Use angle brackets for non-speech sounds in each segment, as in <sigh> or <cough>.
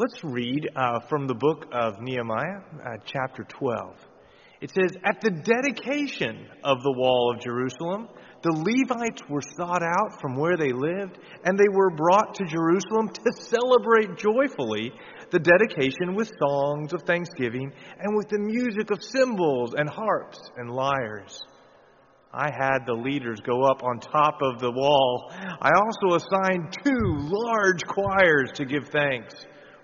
Let's read uh, from the book of Nehemiah, uh, chapter 12. It says, At the dedication of the wall of Jerusalem, the Levites were sought out from where they lived, and they were brought to Jerusalem to celebrate joyfully the dedication with songs of thanksgiving and with the music of cymbals and harps and lyres. I had the leaders go up on top of the wall. I also assigned two large choirs to give thanks.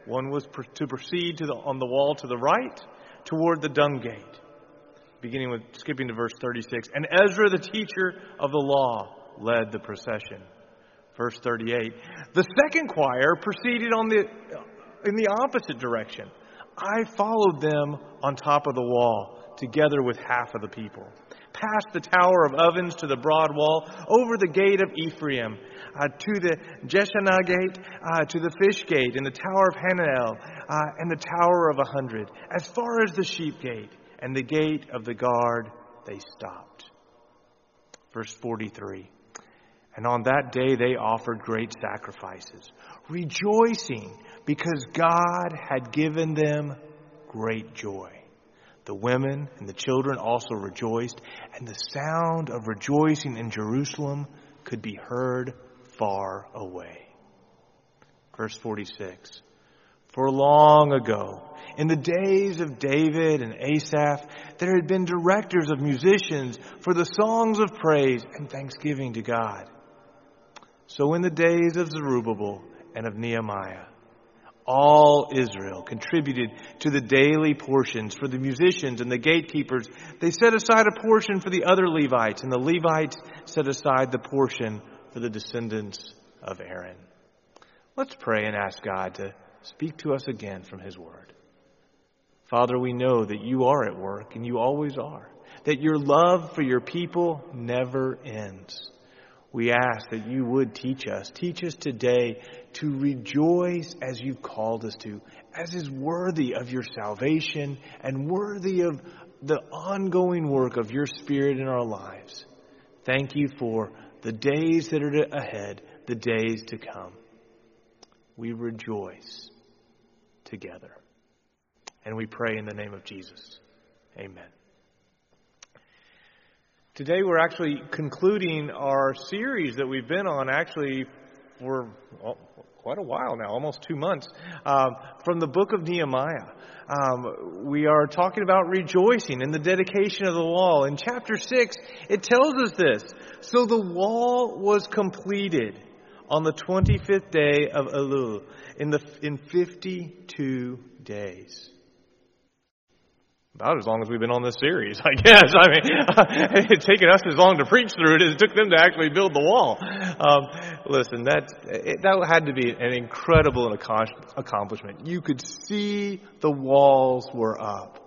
One was to proceed to the, on the wall to the right toward the dung gate beginning with skipping to verse 36. And Ezra, the teacher of the law, led the procession. Verse 38. The second choir proceeded on the, in the opposite direction. I followed them on top of the wall, together with half of the people. Past the Tower of Ovens to the broad wall, over the gate of Ephraim, uh, to the Jeshanah gate, uh, to the fish gate, and the Tower of Hananel, uh, and the Tower of a Hundred, as far as the sheep gate and the gate of the guard they stopped. Verse 43. And on that day they offered great sacrifices, rejoicing because God had given them great joy. The women and the children also rejoiced, and the sound of rejoicing in Jerusalem could be heard far away. Verse 46. For long ago, in the days of David and Asaph, there had been directors of musicians for the songs of praise and thanksgiving to God. So in the days of Zerubbabel and of Nehemiah, all Israel contributed to the daily portions for the musicians and the gatekeepers. They set aside a portion for the other Levites, and the Levites set aside the portion for the descendants of Aaron. Let's pray and ask God to speak to us again from His Word. Father, we know that you are at work, and you always are, that your love for your people never ends. We ask that you would teach us, teach us today to rejoice as you've called us to, as is worthy of your salvation and worthy of the ongoing work of your Spirit in our lives. Thank you for the days that are ahead, the days to come. We rejoice together. And we pray in the name of Jesus. Amen. Today we're actually concluding our series that we've been on actually for well, quite a while now, almost two months, um, from the book of Nehemiah. Um, we are talking about rejoicing in the dedication of the wall. In chapter 6, it tells us this. So the wall was completed on the 25th day of Elul in, the, in 52 days. About as long as we've been on this series, I guess. I mean, <laughs> it's taken us as long to preach through it as it took them to actually build the wall. Um, listen, that that had to be an incredible accomplishment. You could see the walls were up.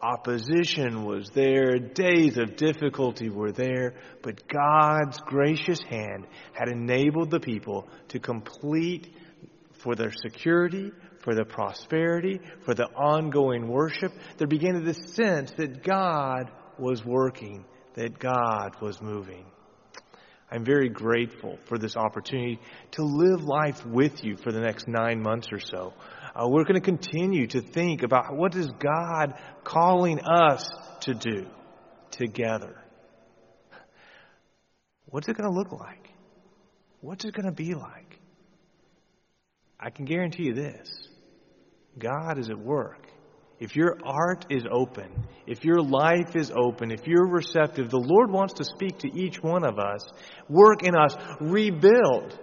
Opposition was there, days of difficulty were there, but God's gracious hand had enabled the people to complete for their security, for the prosperity, for the ongoing worship. There began to sense that God was working, that God was moving. I'm very grateful for this opportunity to live life with you for the next nine months or so. Uh, we're going to continue to think about what is God calling us to do together. What's it going to look like? What's it going to be like? I can guarantee you this God is at work. If your heart is open, if your life is open, if you're receptive, the Lord wants to speak to each one of us, work in us, rebuild,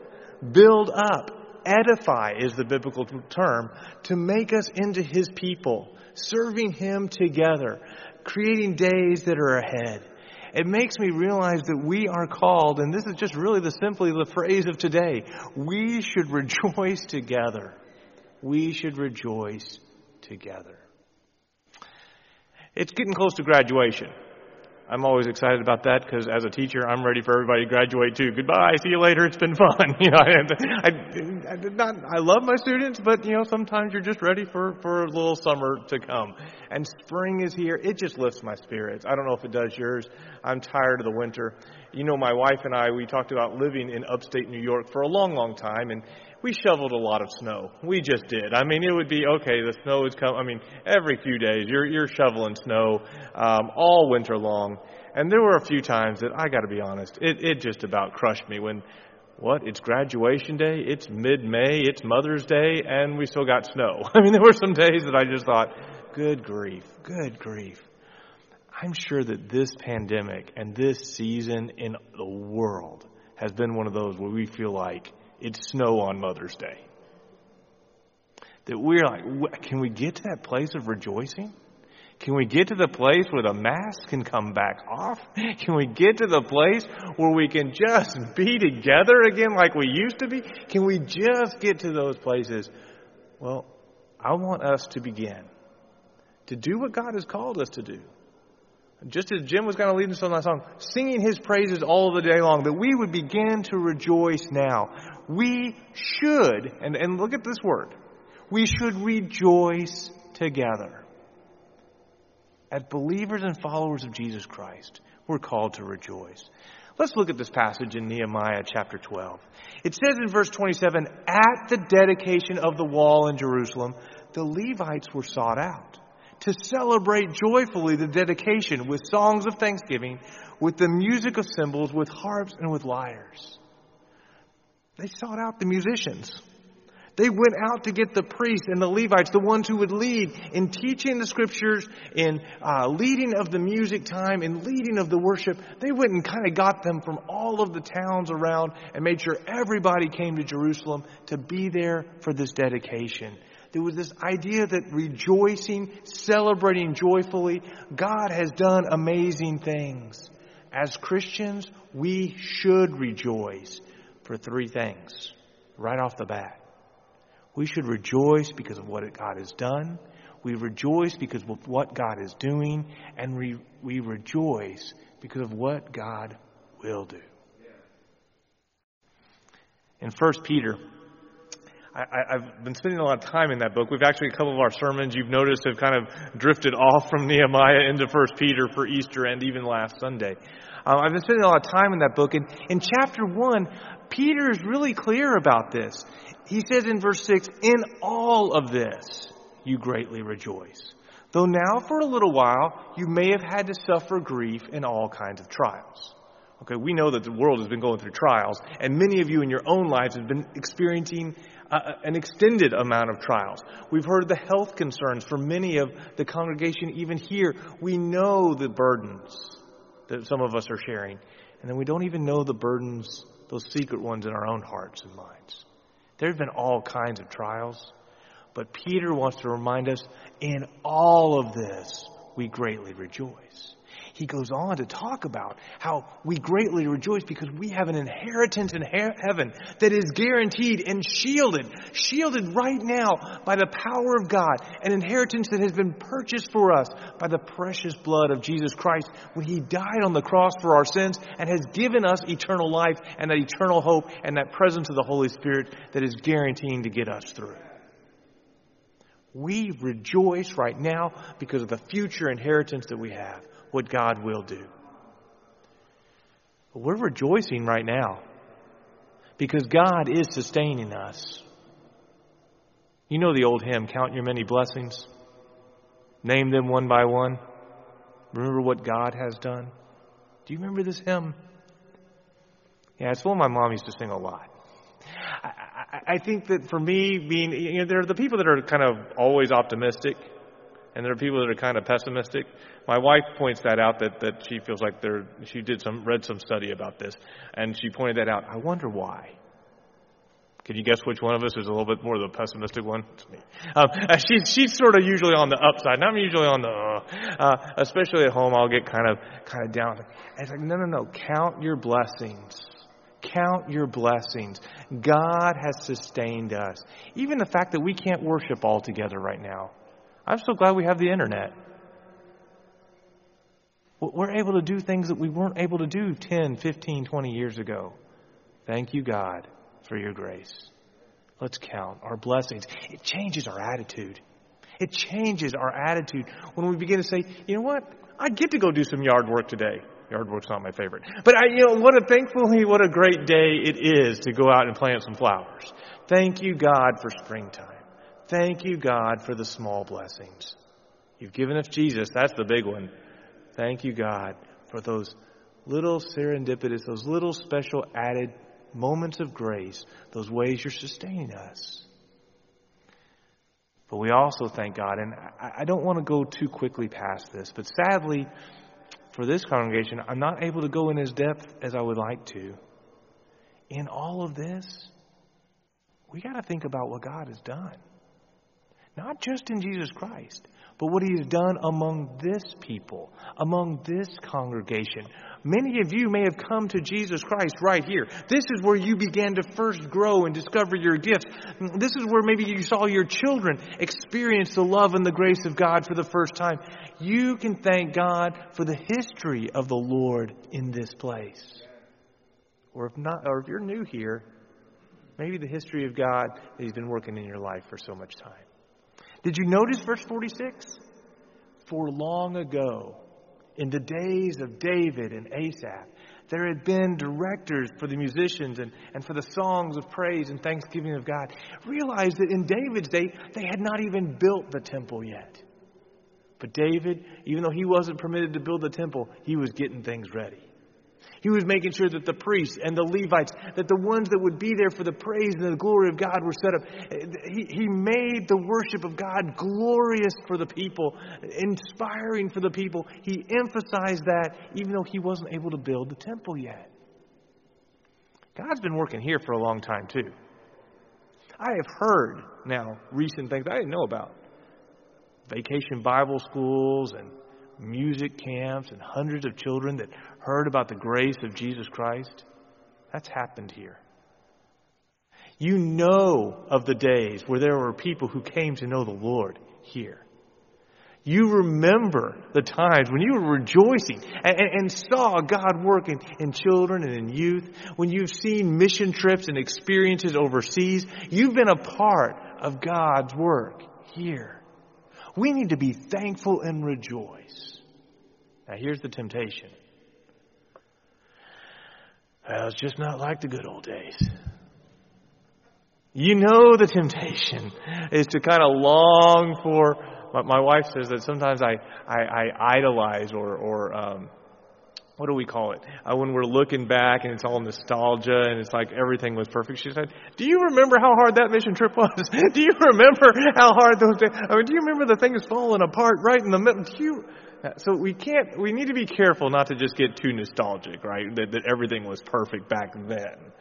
build up, edify is the biblical term, to make us into His people, serving Him together, creating days that are ahead it makes me realize that we are called, and this is just really the simply the phrase of today. We should <laughs> rejoice together. We should rejoice together. It's getting close to graduation. I'm always excited about that because as a teacher, I'm ready for everybody to graduate too. Goodbye, see you later. It's been fun. <laughs> You know, I, I, I did not. I love my students, but you know, sometimes you're just ready for for a little summer to come. And spring is here. It just lifts my spirits. I don't know if it does yours. I'm tired of the winter. you know, my wife and I, we talked about living in upstate New York for a long, long time, and we shoveled a lot of snow. We just did. I mean, it would be okay. The snow is coming. I mean, every few days you're you're shoveling snow um, all winter long. And there were a few times that I got to be honest, it it just about crushed me when what? It's graduation day, it's mid May, it's Mother's Day, and we still got snow. <laughs> I mean, there were some days that I just thought, good grief, good grief. I'm sure that this pandemic and this season in the world has been one of those where we feel like it's snow on Mother's Day. That we're like, can we get to that place of rejoicing? Can we get to the place where the mask can come back off? <laughs> Can we get to the place where we can just be together again like we used to be? Can we just get to those places? Well, I want us to begin to do what God has called us to do. Just as Jim was going to lead us on that song, singing his praises all the day long, that we would begin to rejoice now. We should, and, and look at this word, we should rejoice together. As believers and followers of Jesus Christ, we're called to rejoice. Let's look at this passage in Nehemiah chapter 12. It says in verse 27 At the dedication of the wall in Jerusalem, the Levites were sought out to celebrate joyfully the dedication with songs of thanksgiving, with the music of cymbals, with harps, and with lyres. They sought out the musicians. They went out to get the priests and the Levites, the ones who would lead in teaching the scriptures, in uh, leading of the music time, in leading of the worship. They went and kind of got them from all of the towns around and made sure everybody came to Jerusalem to be there for this dedication there was this idea that rejoicing, celebrating joyfully, God has done amazing things. As Christians, we should rejoice for three things right off the bat. We should rejoice because of what God has done. We rejoice because of what God is doing. And we, we rejoice because of what God will do. In 1 Peter I, have been spending a lot of time in that book. We've actually, a couple of our sermons you've noticed have kind of drifted <laughs> off from Nehemiah into First Peter for Easter and even last Sunday. Uh, I've been spending a lot of time in that book. And in chapter 1, Peter is really clear about this. He says in verse 6, In all of this you greatly rejoice. Though now for a little while you may have had to suffer grief in all kinds of trials. Okay, we know that the world has been going through trials, and many of you in your own lives have been experiencing uh, an extended amount of trials. We've heard the health concerns for many of the congregation, even here. We know the burdens that some of us are sharing, and then we don't even know the burdens, those secret ones in our own hearts and minds. There have been all kinds of trials, but Peter wants to remind us in all of this, we greatly rejoice he goes on to talk about how we greatly rejoice because we have an inheritance in heaven that is guaranteed and shielded, shielded right now by the power of God, an inheritance that has been purchased for us by the precious blood of Jesus Christ when he died on the cross for our sins and has given us eternal life and that eternal hope and that presence of the Holy Spirit that is guaranteeing to get us through. We rejoice right now because of the future inheritance that we have what God will do. But we're rejoicing right now because God is sustaining us. You know the old hymn, Count Your Many Blessings. Name them one by one. Remember what God has done. Do you remember this hymn? Yeah, it's one my mom used to sing a lot. I, I, I think that for me, being, you know, there are the people that are kind of always optimistic and there are people that are kind of pessimistic. My wife points that out that, that she feels like there she did some read some study about this and she pointed that out. I wonder why. Can you guess which one of us is a little bit more the pessimistic one? It's me. Um, she's she's sort of usually on the upside, and I'm usually on the. Uh, uh, especially at home, I'll get kind of kind of down. And it's like, no, no, no. Count your blessings. Count your blessings. God has sustained us. Even the fact that we can't worship all together right now. I'm so glad we have the internet. We're able to do things that we weren't able to do 10, 15, 20 years ago. Thank you, God, for your grace. Let's count our blessings. It changes our attitude. It changes our attitude when we begin to say, you know what? I get to go do some yard work today. Yard work's not my favorite. But I, you know, what a thankfully, what a great day it is to go out and plant some flowers. Thank you, God, for springtime. Thank you, God, for the small blessings. You've given us Jesus. That's the big one. Thank you, God, for those little serendipitous, those little special added moments of grace, those ways you're sustaining us. But we also thank God, and I don't want to go too quickly past this, but sadly, for this congregation, I'm not able to go in as depth as I would like to. In all of this, we got to think about what God has done. Not just in Jesus Christ, but what He has done among this people, among this congregation. Many of you may have come to Jesus Christ right here. This is where you began to first grow and discover your gifts. This is where maybe you saw your children experience the love and the grace of God for the first time. You can thank God for the history of the Lord in this place. Or if not, or if you're new here, maybe the history of God that He's been working in your life for so much time. Did you notice verse 46? For long ago, in the days of David and Asaph, there had been directors for the musicians and, and for the songs of praise and thanksgiving of God. Realize that in David's day, they had not even built the temple yet. But David, even though he wasn't permitted to build the temple, he was getting things ready. He was making sure that the priests and the Levites, that the ones that would be there for the praise and the glory of God were set up. He, he made the worship of God glorious for the people, inspiring for the people. He emphasized that even though he wasn't able to build the temple yet. God's been working here for a long time, too. I have heard now recent things I didn't know about vacation Bible schools and music camps and hundreds of children that heard about the grace of Jesus Christ. That's happened here. You know of the days where there were people who came to know the Lord here. You remember the times when you were rejoicing and, and, and, saw God working in children and in youth, when you've seen mission trips and experiences overseas. You've been a part of God's work here. We need to be thankful and rejoice. Now, here's the temptation. Well, it's just not like the good old days. You know the temptation <laughs> is to kind of long for. My, my wife says that sometimes I, I, I idolize or, or um, what do we call it? Uh, when we're looking back and it's all nostalgia and it's like everything was perfect. She said, "Do you remember how hard that mission trip was? <laughs> do you remember how hard those days? I mean, do you remember the things falling apart right in the middle? Do you?" So we can't. We need to be careful not to just get too nostalgic, right? That, that everything was perfect back then.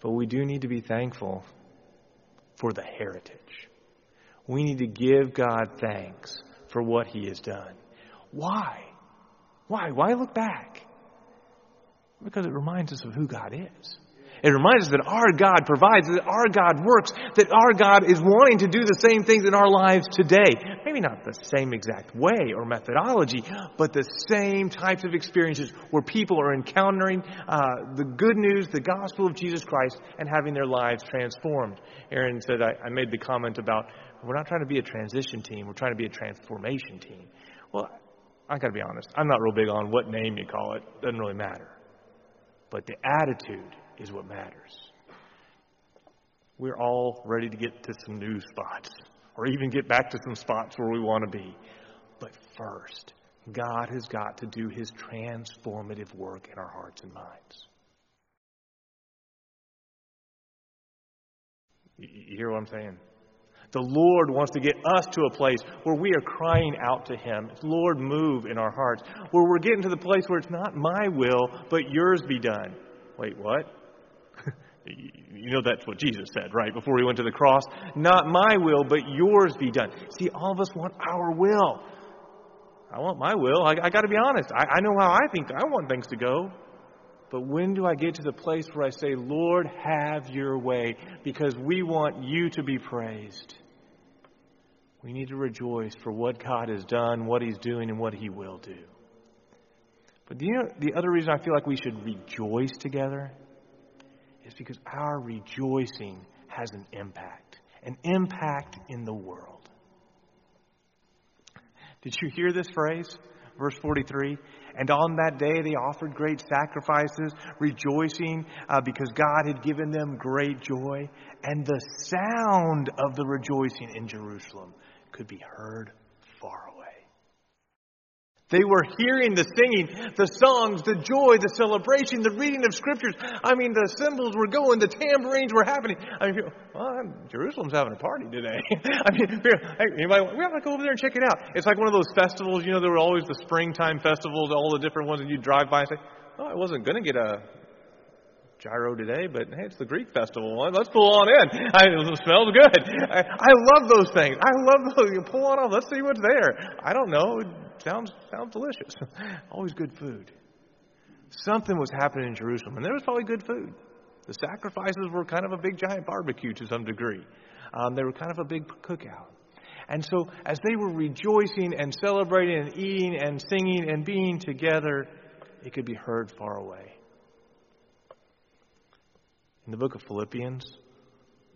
But we do need to be thankful for the heritage. We need to give God thanks for what He has done. Why? Why? Why look back? Because it reminds us of who God is. It reminds us that our God provides, that our God works, that our God is wanting to do the same things in our lives today. Maybe not the same exact way or methodology, but the same types of experiences where people are encountering uh, the good news, the gospel of Jesus Christ, and having their lives transformed. Aaron said, I, I made the comment about we're not trying to be a transition team, we're trying to be a transformation team. Well, I got to be honest. I'm not real big on what name you call it. Doesn't really matter. But the attitude is what matters. We're all ready to get to some new spots or even get back to some spots where we want to be. But first, God has got to do his transformative work in our hearts and minds. You hear what I'm saying? The Lord wants to get us to a place where we are crying out to Him. Lord, move in our hearts. Where we're getting to the place where it's not my will, but yours be done. Wait, what? <laughs> you know that's what Jesus said, right? Before he went to the cross. Not my will, but yours be done. See, all of us want our will. I want my will. I, I got to be honest. I, I know how I think I want things to go. But when do I get to the place where I say, Lord, have your way? Because we want you to be praised. We need to rejoice for what God has done, what He's doing, and what He will do. But the, the other reason I feel like we should rejoice together is because our rejoicing has an impact, an impact in the world. Did you hear this phrase? Verse 43 And on that day they offered great sacrifices, rejoicing uh, because God had given them great joy. And the sound of the rejoicing in Jerusalem could be heard far away. They were hearing the singing, the songs, the joy, the celebration, the reading of scriptures. I mean, the cymbals were going, the tambourines were happening. I mean, well, Jerusalem's having a party today. <laughs> I mean, hey, anybody, we have to go over there and check it out. It's like one of those festivals, you know, there were always the springtime festivals, all the different ones, and you'd drive by and say, oh, I wasn't going to get a gyro today, but hey, it's the Greek festival one. Let's pull on in. I, it smells good. I, I love those things. I love <laughs> those. You pull on off. Let's see what's there. I don't know. It Sounds, sounds delicious. <laughs> Always good food. Something was happening in Jerusalem, and there was probably good food. The sacrifices were kind of a big giant barbecue to some degree. Um, they were kind of a big cookout. And so, as they were rejoicing and celebrating and eating and singing and being together, it could be heard far away. In the book of Philippians,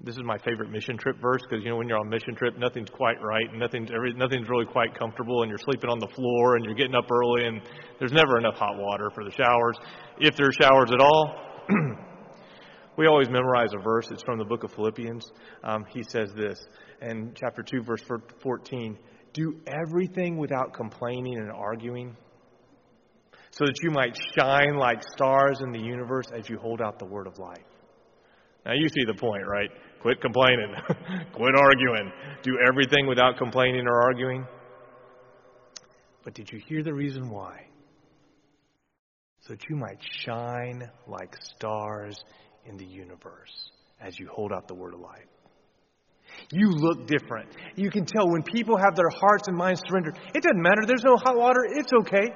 this is my favorite mission trip verse because you know when you're on mission trip, nothing's quite right, and nothing's every, nothing's really quite comfortable, and you're sleeping on the floor, and you're getting up early, and there's never enough hot water for the showers, if there's showers at all. <clears throat> we always memorize a verse. It's from the book of Philippians. Um, he says this in chapter two, verse fourteen: "Do everything without complaining and arguing." So that you might shine like stars in the universe as you hold out the word of life. Now you see the point, right? Quit complaining. <laughs> Quit arguing. Do everything without complaining or arguing. But did you hear the reason why? So that you might shine like stars in the universe as you hold out the word of life. You look different. You can tell when people have their hearts and minds surrendered. It doesn't matter. There's no hot water. It's okay.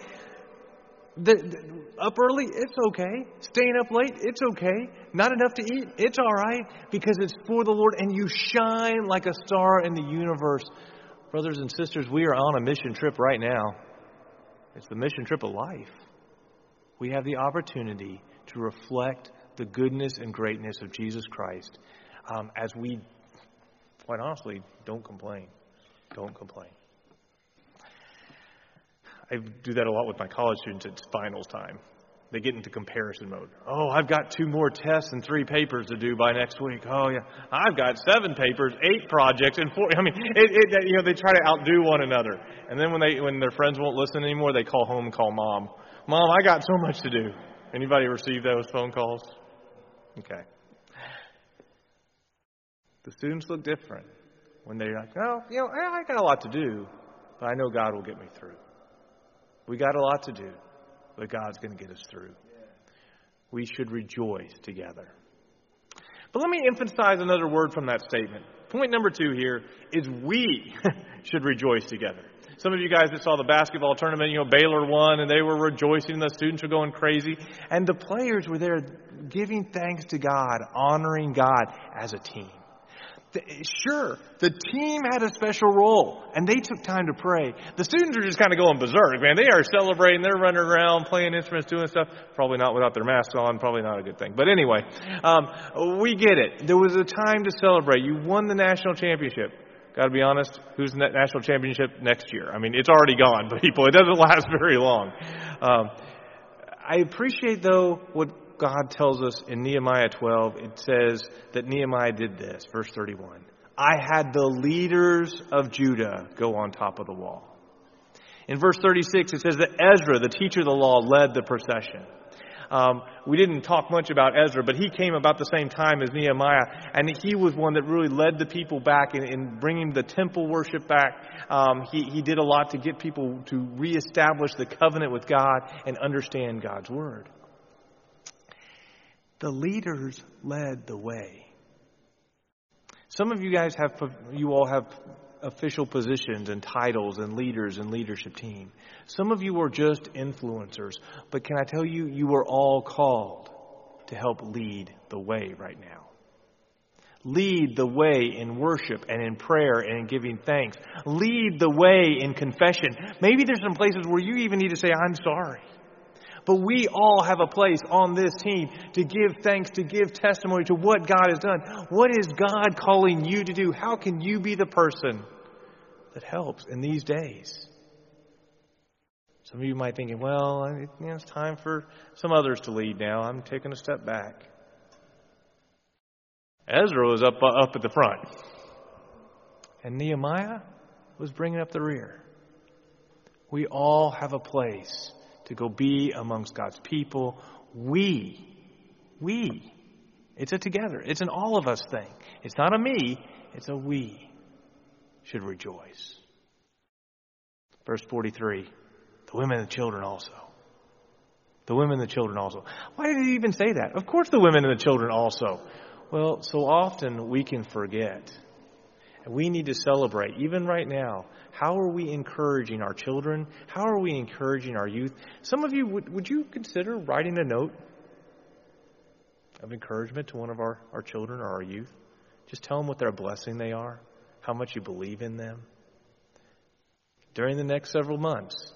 The, the, up early, it's okay. Staying up late, it's okay. Not enough to eat, it's all right because it's for the Lord and you shine like a star in the universe. Brothers and sisters, we are on a mission trip right now. It's the mission trip of life. We have the opportunity to reflect the goodness and greatness of Jesus Christ um, as we, quite honestly, don't complain. Don't complain. I do that a lot with my college students. It's finals time. They get into comparison mode. Oh, I've got two more tests and three papers to do by next week. Oh, yeah. I've got seven papers, eight projects, and four. I mean, it, it, you know, they try to outdo one another. And then when they, when their friends won't listen anymore, they call home and call mom. Mom, I got so much to do. Anybody receive those phone calls? Okay. The students look different when they're like, oh, you know, I got a lot to do, but I know God will get me through. We got a lot to do, but God's going to get us through. We should rejoice together. But let me emphasize another word from that statement. Point number two here is we <laughs> should rejoice together. Some of you guys that saw the basketball tournament, you know, Baylor won and they were rejoicing, and the students were going crazy, and the players were there giving thanks to God, honoring God as a team sure, the team had a special role and they took time to pray. The students are just kind of going berserk, man. They are celebrating. They're running around, playing instruments, doing stuff. Probably not without their masks on. Probably not a good thing. But anyway, um, we get it. There was a time to celebrate. You won the national championship. Got to be honest, who's in the national championship next year? I mean, it's already gone, <laughs> people, it doesn't last very long. Um, I appreciate though what God tells us in Nehemiah 12, it says that Nehemiah did this, verse 31. I had the leaders of Judah go on top of the wall. In verse 36, it says that Ezra, the teacher of the law, led the procession. Um, we didn't talk much about Ezra, but he came about the same time as Nehemiah, and he was one that really led the people back in, in bringing the temple worship back. Um, he, he did a lot to get people to reestablish the covenant with God and understand God's word. The leaders led the way. Some of you guys have, you all have official positions and titles and leaders and leadership team. Some of you are just influencers, but can I tell you, you are all called to help lead the way right now. Lead the way in worship and in prayer and in giving thanks. Lead the way in confession. Maybe there's some places where you even need to say, I'm sorry. But we all have a place on this team to give thanks, to give testimony to what God has done. What is God calling you to do? How can you be the person that helps in these days? Some of you might be thinking, well, it's time for some others to lead now. I'm taking a step back. Ezra was up, uh, up at the front, and Nehemiah was bringing up the rear. We all have a place to go be amongst God's people. We, we, it's a together, it's an all of us thing. It's not a me, it's a we should rejoice. Verse 43 the women and the children also. The women and the children also. Why did he even say that? Of course, the women and the children also. Well, so often we can forget. We need to celebrate, even right now. How are we encouraging our children? How are we encouraging our youth? Some of you, would, would you consider writing a note of encouragement to one of our, our children or our youth? Just tell them what their blessing they are, how much you believe in them. During the next several months,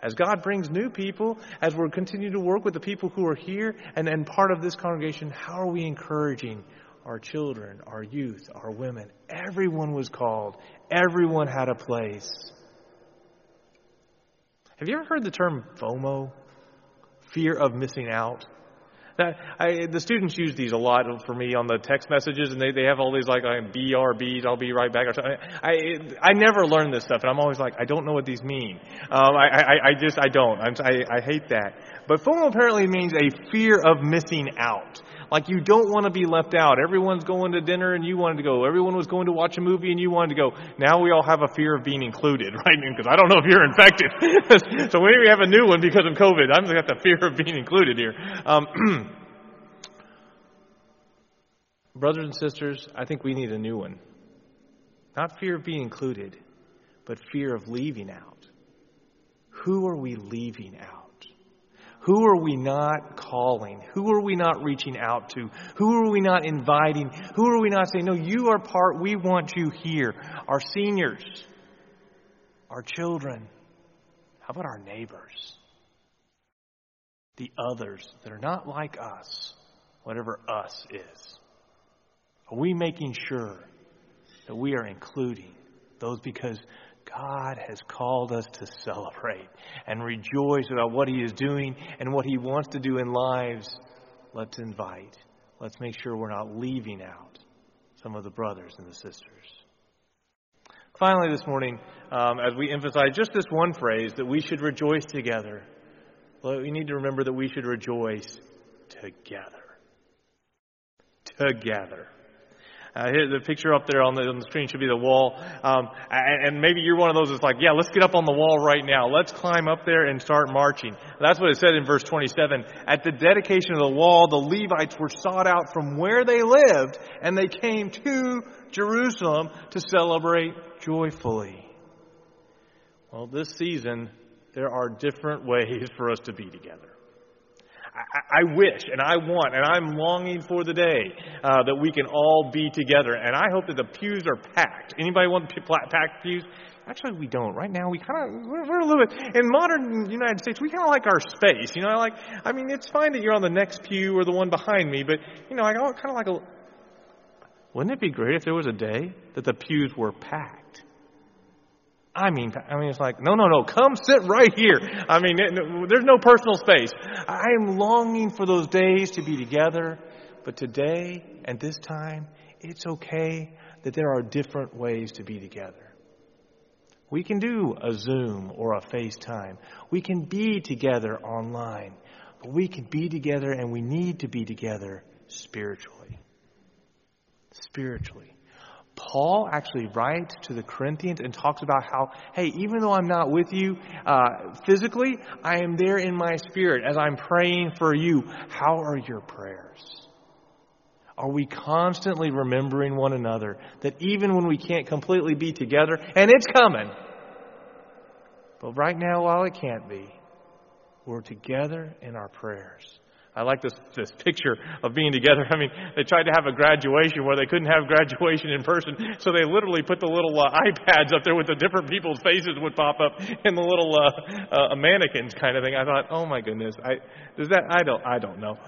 as God brings new people, as we're continuing to work with the people who are here and, and part of this congregation, how are we encouraging our children, our youth, our women? Everyone was called, everyone had a place. Have you ever heard the term FOMO? Fear of missing out? I, the students use these a lot for me on the text messages, and they, they have all these like BRBs, I'll be right back. Or something. I, I never learn this stuff, and I'm always like, I don't know what these mean. Um, I, I, I just, I don't. I'm, I, I hate that. But FOMO apparently means a fear of missing out. Like you don't want to be left out. Everyone's going to dinner and you wanted to go. Everyone was going to watch a movie and you wanted to go. Now we all have a fear of being included, <laughs> right? Because I don't know if you're infected. <laughs> so maybe we have a new one because of COVID. I've got the fear of being included here. Um, <clears throat> brothers and sisters, I think we need a new one. Not fear of being included, but fear of leaving out. Who are we leaving out? Who are we not calling? Who are we not reaching out to? Who are we not inviting? Who are we not saying, no, you are part, we want you here? Our seniors, our children. How about our neighbors? The others that are not like us, whatever us is. Are we making sure that we are including those because God has called us to celebrate and rejoice about what He is doing and what He wants to do in lives. Let's invite. Let's make sure we're not leaving out some of the brothers and the sisters. Finally, this morning, um, as we emphasize just this one phrase that we should rejoice together, well, we need to remember that we should rejoice together. Together. Uh, the picture up there on the, on the screen should be the wall. Um, and, and, maybe you're one of those that's like, yeah, let's get up on the wall right now. Let's climb up there and start marching. That's what it said in verse 27. At the dedication of the wall, the Levites were sought out from where they lived, and they came to Jerusalem to celebrate joyfully. Well, this season, there are different ways for us to be together. I, wish and I want and I'm longing for the day uh, that we can all be together. And I hope that the pews are packed. Anybody want packed pews? Actually, we don't. Right now, we kind of we're, we're, a little bit in modern United States. We kind of like our space. You know, I like. I mean, it's fine that you're on the next pew or the one behind me, but you know, I kind of like a. Wouldn't it be great if there was a day that the pews were packed? I mean, I mean, it's like, no, no, no, come sit right here. I mean, it, there's no personal space. I am longing for those days to be together, but today and this time, it's okay that there are different ways to be together. We can do a Zoom or a FaceTime. We can be together online, but we can be together and we need to be together spiritually. Spiritually. Paul actually writes to the Corinthians and talks about how, hey, even though I'm not with you uh, physically, I am there in my spirit as I'm praying for you. How are your prayers? Are we constantly remembering one another that even when we can't completely be together, and it's coming, but right now, while it can't be, we're together in our prayers. I like this, this picture of being together. I mean, they tried to have a graduation where they couldn't have graduation in person, so they literally put the little uh, iPads up there with the different people's faces would pop up in the little uh, uh, mannequins kind of thing. I thought, oh my goodness, I does that? I don't, I don't know.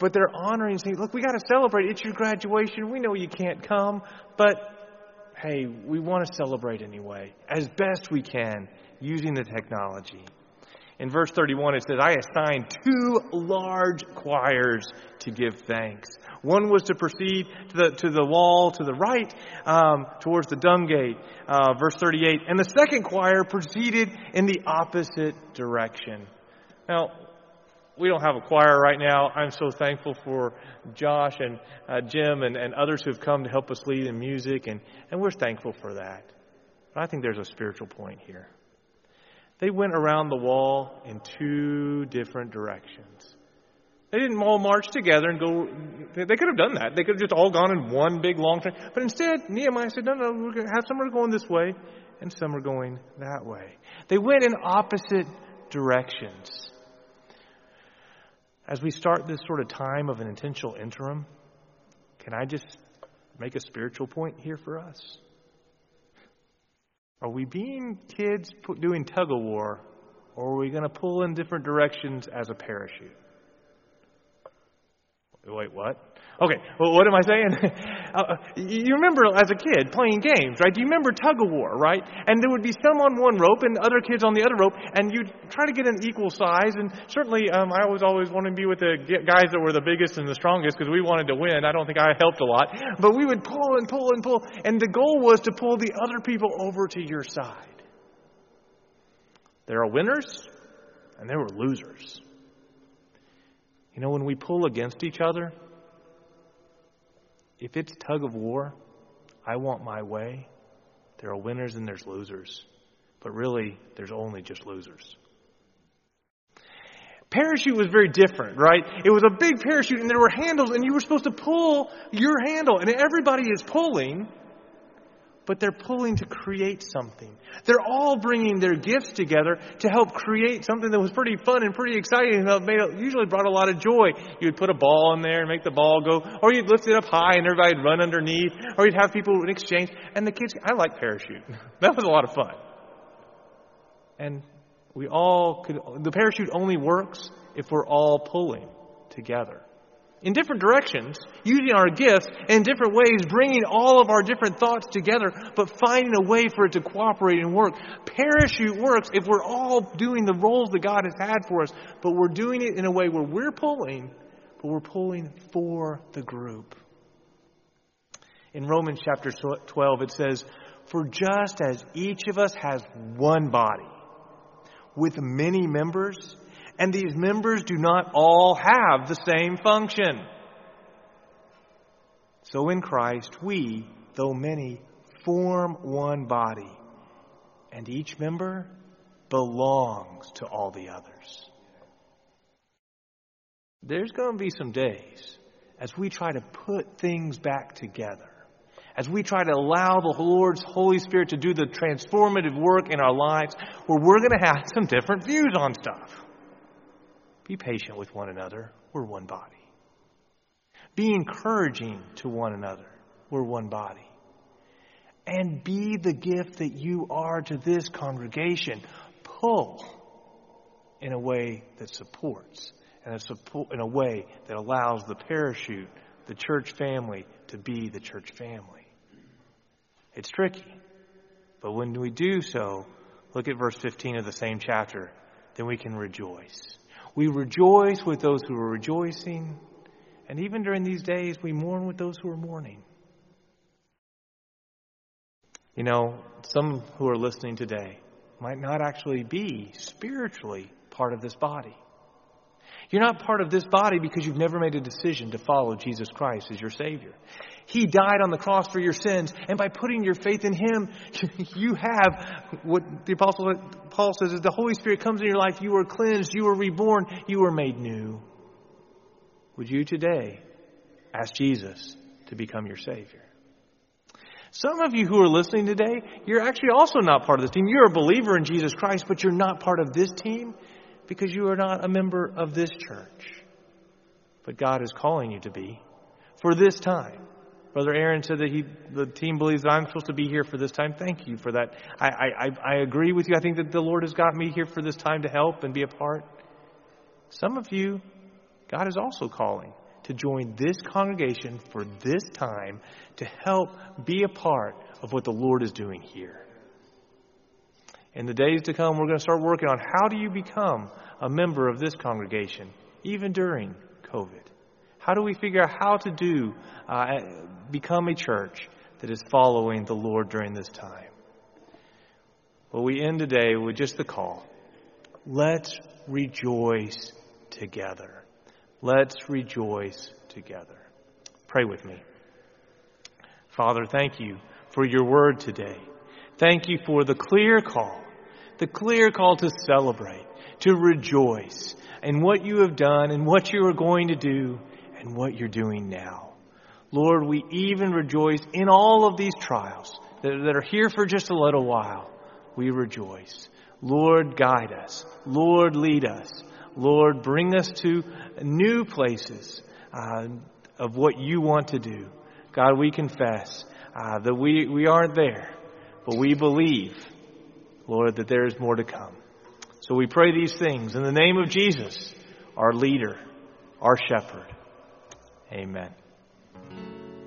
But they're honoring, saying, look, we got to celebrate. It's your graduation. We know you can't come, but hey, we want to celebrate anyway, as best we can, using the technology. In verse 31, it says, I assigned two large choirs to give thanks. One was to proceed to the, to the wall to the right, um, towards the dung gate, uh, verse 38. And the second choir proceeded in the opposite direction. Now, we don't have a choir right now. I'm so thankful for Josh and uh, Jim and, and others who have come to help us lead in music, and, and we're thankful for that. But I think there's a spiritual point here. They went around the wall in two different directions. They didn't all march together and go. They could have done that. They could have just all gone in one big long train. But instead, Nehemiah said, "No, no, we're going to have some are going this way, and some are going that way." They went in opposite directions. As we start this sort of time of an intentional interim, can I just make a spiritual point here for us? Are we being kids doing tug of war, or are we going to pull in different directions as a parachute? Wait, what? Okay, well, what am I saying? <laughs> uh, you remember as a kid playing games, right? Do you remember tug of war, right? And there would be some on one rope and other kids on the other rope, and you'd try to get an equal size. And certainly, um, I was always wanted to be with the guys that were the biggest and the strongest because we wanted to win. I don't think I helped a lot, but we would pull and pull and pull, and the goal was to pull the other people over to your side. There are winners, and there were losers. You know, when we pull against each other, if it's tug of war, I want my way, there are winners and there's losers. But really, there's only just losers. Parachute was very different, right? It was a big parachute and there were handles and you were supposed to pull your handle and everybody is pulling but they're pulling to create something. They're all bringing their gifts together to help create something that was pretty fun and pretty exciting and made, usually brought a lot of joy. You'd put a ball in there and make the ball go, or you'd lift it up high and everybody'd run underneath, or you'd have people in exchange. And the kids, I like parachute. <laughs> that was a lot of fun. And we all could, the parachute only works if we're all pulling together in different directions, using our gifts in different ways, bringing all of our different thoughts together, but finding a way for it to cooperate and work. Parachute works if we're all doing the roles that God has had for us, but we're doing it in a way where we're pulling, but we're pulling for the group. In Romans chapter 12, it says, For just as each of us has one body with many members, and these members do not all have the same function. So in Christ, we, though many, form one body, and each member belongs to all the others. There's going to be some days as we try to put things back together, as we try to allow the Lord's Holy Spirit to do the transformative work in our lives, where we're going to have <laughs> some different views on stuff. Be patient with one another. We're one body. Be encouraging to one another. We're one body. And be the gift that you are to this congregation. Pull in a way that supports and in a way that allows the parachute, the church family, to be the church family. It's tricky. But when we do so, look at verse 15 of the same chapter, then we can rejoice. We rejoice with those who are rejoicing. And even during these days, we mourn with those who are mourning. You know, some who are listening today might not actually be spiritually part of this body. You're not part of this body because you've never made a decision to follow Jesus Christ as your Savior. He died on the cross for your sins, and by putting your faith in Him, <laughs> you have what the Apostle Paul says is the Holy Spirit comes in your life, you are cleansed, you are reborn, you are made new. Would you today ask Jesus to become your Savior? Some of you who are listening today, you're actually also not part of this team. You're a believer in Jesus Christ, but you're not part of this team because you are not a member of this church. But God is calling you to be for this time. Brother Aaron said that he, the team believes that I'm supposed to be here for this time. Thank you for that. I, I, I agree with you. I think that the Lord has got me here for this time to help and be a part. Some of you, God is also calling to join this congregation for this time to help be a part of what the Lord is doing here. In the days to come, we're going to start working on how do you become a member of this congregation, even during COVID? How do we figure out how to do, uh, become a church that is following the Lord during this time? Well, we end today with just the call. Let's rejoice together. Let's rejoice together. Pray with me. Father, thank you for your word today. Thank you for the clear call, the clear call to celebrate, to rejoice in what you have done and what you are going to do and what you're doing now. Lord, we even rejoice in all of these trials that, are here for just a little while. We rejoice. Lord, guide us. Lord, lead us. Lord, bring us to new places uh, of what you want to do. God, we confess uh, that we, we aren't there, but we believe, Lord, that there is more to come. So we pray these things in the name of Jesus, our leader, our shepherd. Amen.